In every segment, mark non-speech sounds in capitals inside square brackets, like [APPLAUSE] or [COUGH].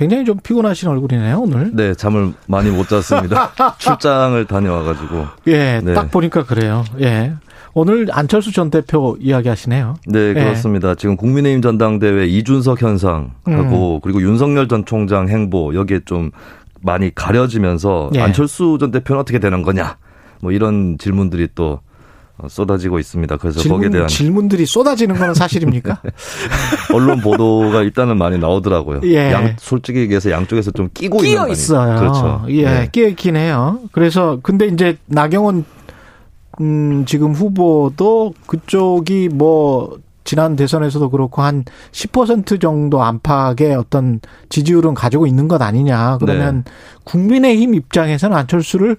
굉장히 좀 피곤하신 얼굴이네요, 오늘. 네, 잠을 많이 못 잤습니다. [LAUGHS] 출장을 다녀와가지고. 예, 네. 딱 보니까 그래요. 예. 오늘 안철수 전 대표 이야기 하시네요. 네, 예. 그렇습니다. 지금 국민의힘 전당대회 이준석 현상하고 음. 그리고 윤석열 전 총장 행보 여기에 좀 많이 가려지면서 예. 안철수 전 대표는 어떻게 되는 거냐 뭐 이런 질문들이 또 쏟아지고 있습니다. 그래서 거기에 질문, 대한 질문들이 쏟아지는 건 사실입니까? [LAUGHS] 언론 보도가 일단은 많이 나오더라고요. 예. 양 솔직히 얘기해서 양쪽에서 좀 끼고 있는 끼어 거 아니- 있어요. 그렇죠. 예, 네. 끼어 있긴 해요. 그래서 근데 이제 나경원 음 지금 후보도 그쪽이 뭐 지난 대선에서도 그렇고 한 10% 정도 안팎의 어떤 지지율은 가지고 있는 것 아니냐. 그러면 네. 국민의힘 입장에서는 안철수를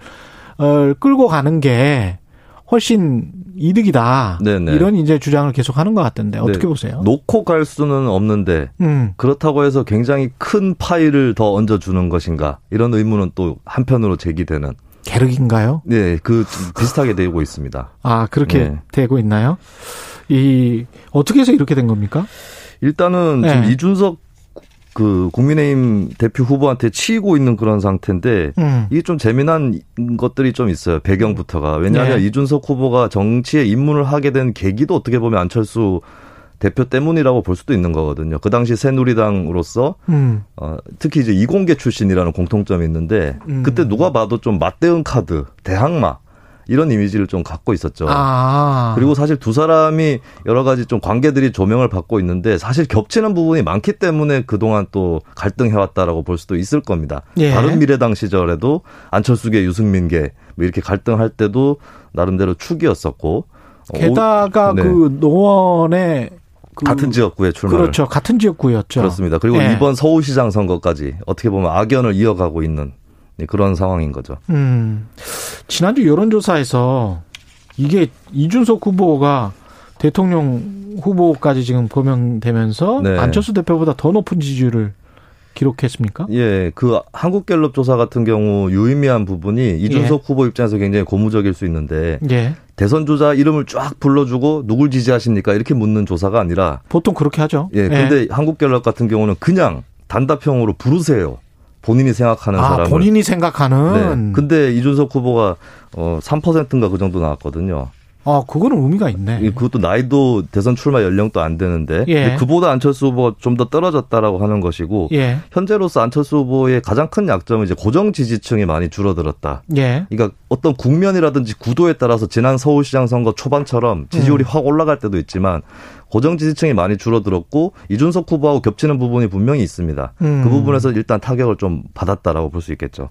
어, 끌고 가는 게 훨씬 이득이다. 네네. 이런 이제 주장을 계속 하는 것 같던데 어떻게 네. 보세요? 놓고 갈 수는 없는데 음. 그렇다고 해서 굉장히 큰 파일을 더 얹어주는 것인가 이런 의문은 또 한편으로 제기되는 계륵인가요? 네, 그 비슷하게 되고 있습니다. 아, 그렇게 네. 되고 있나요? 이, 어떻게 해서 이렇게 된 겁니까? 일단은 지금 네. 이준석 그 국민의힘 대표 후보한테 치이고 있는 그런 상태인데 음. 이게 좀 재미난 것들이 좀 있어요. 배경부터가. 왜냐하면 네. 이준석 후보가 정치에 입문을 하게 된 계기도 어떻게 보면 안철수 대표 때문이라고 볼 수도 있는 거거든요. 그 당시 새누리당으로서 음. 어, 특히 이제 이공계 출신이라는 공통점이 있는데 음. 그때 누가 봐도 좀 맞대응 카드, 대항마 이런 이미지를 좀 갖고 있었죠. 아. 그리고 사실 두 사람이 여러 가지 좀 관계들이 조명을 받고 있는데 사실 겹치는 부분이 많기 때문에 그동안 또 갈등해왔다라고 볼 수도 있을 겁니다. 예. 바른 미래당 시절에도 안철수계 유승민계 뭐 이렇게 갈등할 때도 나름대로 축이었었고 어, 게다가 오- 네. 그 노원의 그 같은 지역구에 출마를 그렇죠. 같은 지역구였죠. 그렇습니다. 그리고 예. 이번 서울시장 선거까지 어떻게 보면 악연을 이어가고 있는 네, 그런 상황인 거죠. 음. 지난주 여론조사에서 이게 이준석 후보가 대통령 후보까지 지금 거명되면서 네. 안철수 대표보다 더 높은 지지율을 기록했습니까? 예, 그 한국갤럽 조사 같은 경우 유의미한 부분이 이준석 후보 입장에서 굉장히 고무적일 수 있는데 예. 대선 주자 이름을 쫙 불러주고 누굴 지지하십니까 이렇게 묻는 조사가 아니라 보통 그렇게 하죠. 예, 근데 한국갤럽 같은 경우는 그냥 단답형으로 부르세요. 본인이 생각하는 아, 사람을. 본인이 네. 생각하는. 근데 이준석 후보가 어 3%인가 그 정도 나왔거든요. 아, 그거는 의미가 있네. 이- 그것도 나이도 대선 출마 연령도 안 되는데 예. 그보다 안철수 후보가 좀 더 떨어졌다라고 하는 것이고 예. 현재로서 안철수 후보의 가장 큰 약점은 이제 고정 지지층이 많이 줄어들었다. 예. 그러니까 어떤 국면이라든지 구도에 따라서 지난 서울시장 선거 초반처럼 지지율이 확 올라갈 때도 있지만 고정 지지층이 많이 줄어들었고 이준석 후보하고 겹치는 부분이 분명히 있습니다. 음. 그 부분에서 일단 타격을 좀 받았다라고 볼 수 있겠죠.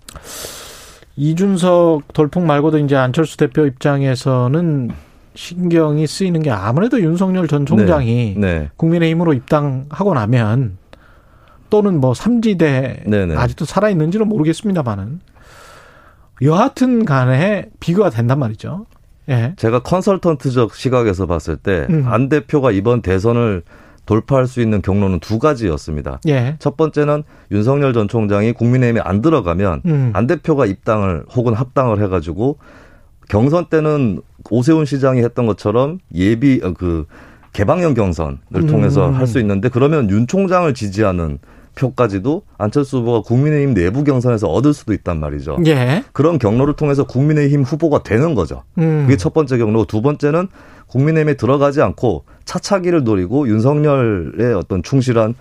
이준석 돌풍 말고도 이제 안철수 대표 입장에서는 신경이 쓰이는 게 아무래도 윤석열 전 총장이 네. 국민의힘으로 입당하고 나면 또는 뭐 삼지대 네네. 아직도 살아있는지는 모르겠습니다만은 여하튼 간에 비교가 된단 말이죠. 예. 제가 컨설턴트적 시각에서 봤을 때안 음. 대표가 이번 대선을 돌파할 수 있는 경로는 두 가지였습니다. 예. 첫 번째는 윤석열 전 총장이 국민의힘에 안 들어가면 음. 안 대표가 입당을 혹은 합당을 해가지고 경선 때는 오세훈 시장이 했던 것처럼 예비 어, 그 개방형 경선을 통해서 음. 할수 있는데 그러면 윤 총장을 지지하는 표까지도 안철수 후보가 국민의힘 내부 경선에서 얻을 수도 있단 말이죠. 예. 그런 경로를 통해서 국민의힘 후보가 되는 거죠. 음. 그게 첫 번째 경로고 두 번째는 국민의힘에 들어가지 않고 차차기를 노리고 윤석열의 어떤 충실한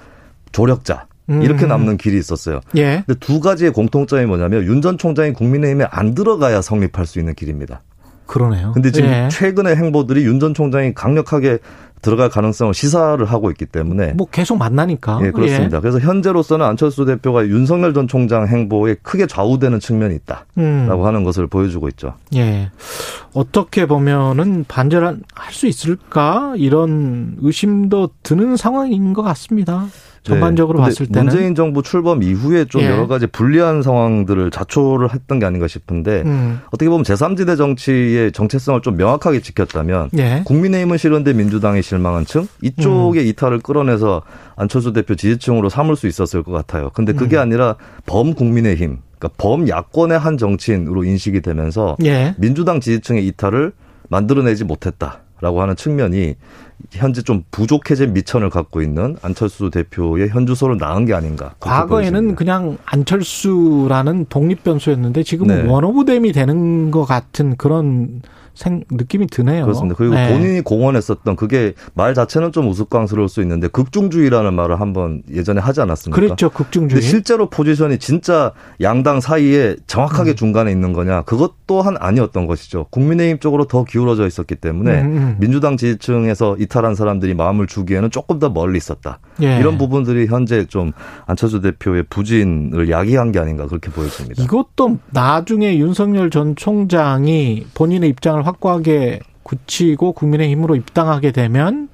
조력자 이렇게 음. 남는 길이 있었어요. 예. 근데 두 가지의 공통점이 뭐냐면 윤 전 총장이 국민의힘에 안 들어가야 성립할 수 있는 길입니다. 그러네요. 근데 지금 예. 최근의 행보들이 윤 전 총장이 강력하게 들어갈 가능성을 시사를 하고 있기 때문에 뭐 계속 만나니까. 예, 그렇습니다. 그래서 현재로서는 안철수 대표가 윤석열 전 총장 행보에 크게 좌우되는 측면이 있다라고 음. 하는 것을 보여주고 있죠. 예. 어떻게 보면은 반전할 수 있을까? 이런 의심도 드는 상황인 것 같습니다. 전반적으로 네. 봤을 때는 문재인 정부 출범 이후에 좀 예. 여러 가지 불리한 상황들을 자초를 했던 게 아닌가 싶은데 음. 어떻게 보면 제3지대 정치의 정체성을 좀 명확하게 지켰다면 예. 국민의힘은 싫은데 민주당이 실망한 층 음. 이쪽의 이탈을 끌어내서 안철수 대표 지지층으로 삼을 수 있었을 것 같아요. 근데 그게 음. 아니라 범 국민의힘, 그러니까 범 야권의 한 정치인으로 인식이 되면서 예. 민주당 지지층의 이탈을 만들어내지 못했다 라고 하는 측면이 현재 좀 부족해진 미천을 갖고 있는 안철수 대표의 현주소를 낳은 게 아닌가. 과거에는. 그냥 안철수라는 독립 변수였는데 지금은 네. 원오브댐이 되는 것 같은 그런 생, 느낌이 드네요. 그렇습니다. 그리고 네. 본인이 공언했었던 그게 말 자체는 좀 우스꽝스러울 수 있는데 극중주의라는 말을 한번 예전에 하지 않았습니까? 그랬죠 극중주의. 실제로 포지션이 진짜 양당 사이에 정확하게 중간에 있는 거냐 그것 또한 아니었던 것이죠. 국민의힘 쪽으로 더 기울어져 있었기 때문에 음, 음. 민주당 지지층에서 이탈한 사람들이 마음을 주기에는 조금 더 멀리 있었다. 예. 이런 부분들이 현재 좀 안철수 대표의 부진을 야기한 게 아닌가 그렇게 보여집니다. 이것도 나중에 윤석열 전 총장이 본인의 입장을 확고하게 굳히고 국민의힘으로 입당하게 되면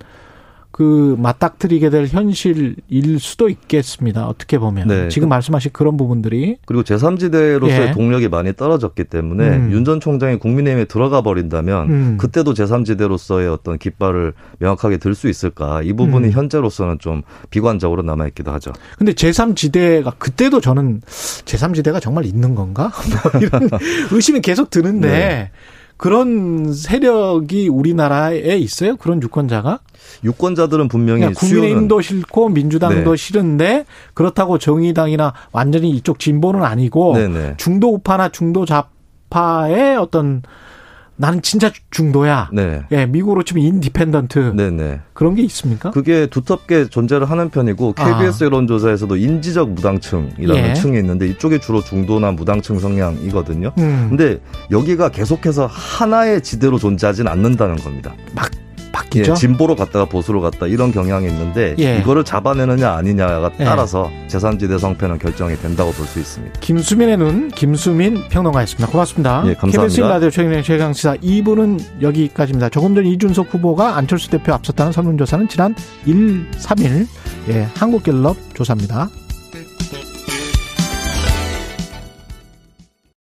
그 맞닥뜨리게 될 현실일 수도 있겠습니다. 어떻게 보면 네. 지금 말씀하신 그런 부분들이 그리고 제3지대로서의 예. 동력이 많이 떨어졌기 때문에 음. 윤전 총장이 국민의힘에 들어가 버린다면 음. 그때도 제3지대로서의 어떤 깃발을 명확하게 들 수 있을까 이 부분이 음. 현재로서는 좀 비관적으로 남아 있기도 하죠. 근데 제3지대가 그때도 저는 제3지대가 정말 있는 건가? [LAUGHS] 뭐 이런 [LAUGHS] 의심이 계속 드는데 네. 그런 세력이 우리나라에 있어요? 그런 유권자가? 유권자들은 분명히 국민의힘도 싫고 민주당도 네. 싫은데 그렇다고 정의당이나 완전히 이쪽 진보는 아니고 네네. 중도 우파나 중도 좌파의 어떤 나는 진짜 중도야. 네. 예, 미국으로 치면 independent 네네. 그런 게 있습니까? 그게 두텁게 존재를 하는 편이고 KBS 아. 여론조사에서도 인지적 무당층이라는 예. 층이 있는데 이쪽이 주로 중도나 무당층 성향이거든요. 음, 근데 여기가 계속해서 하나의 지대로 존재하진 않는다는 겁니다. 막 예, 바뀌죠. 진보로 갔다가 보수로 갔다 이런 경향이 있는데 예. 이거를 잡아내느냐 아니냐가 예. 따라서 제3지대 성패는 결정이 된다고 볼 수 있습니다. 김수민의 눈 김수민 평론가였습니다. 고맙습니다. 예, 감사합니다. KBS 라디오 최경영 최강시사 2부는 여기까지입니다. 조금 전 이준석 후보가 안철수 대표 앞섰다는 설문조사는 지난 1, 3일 예, 한국갤럽 조사입니다.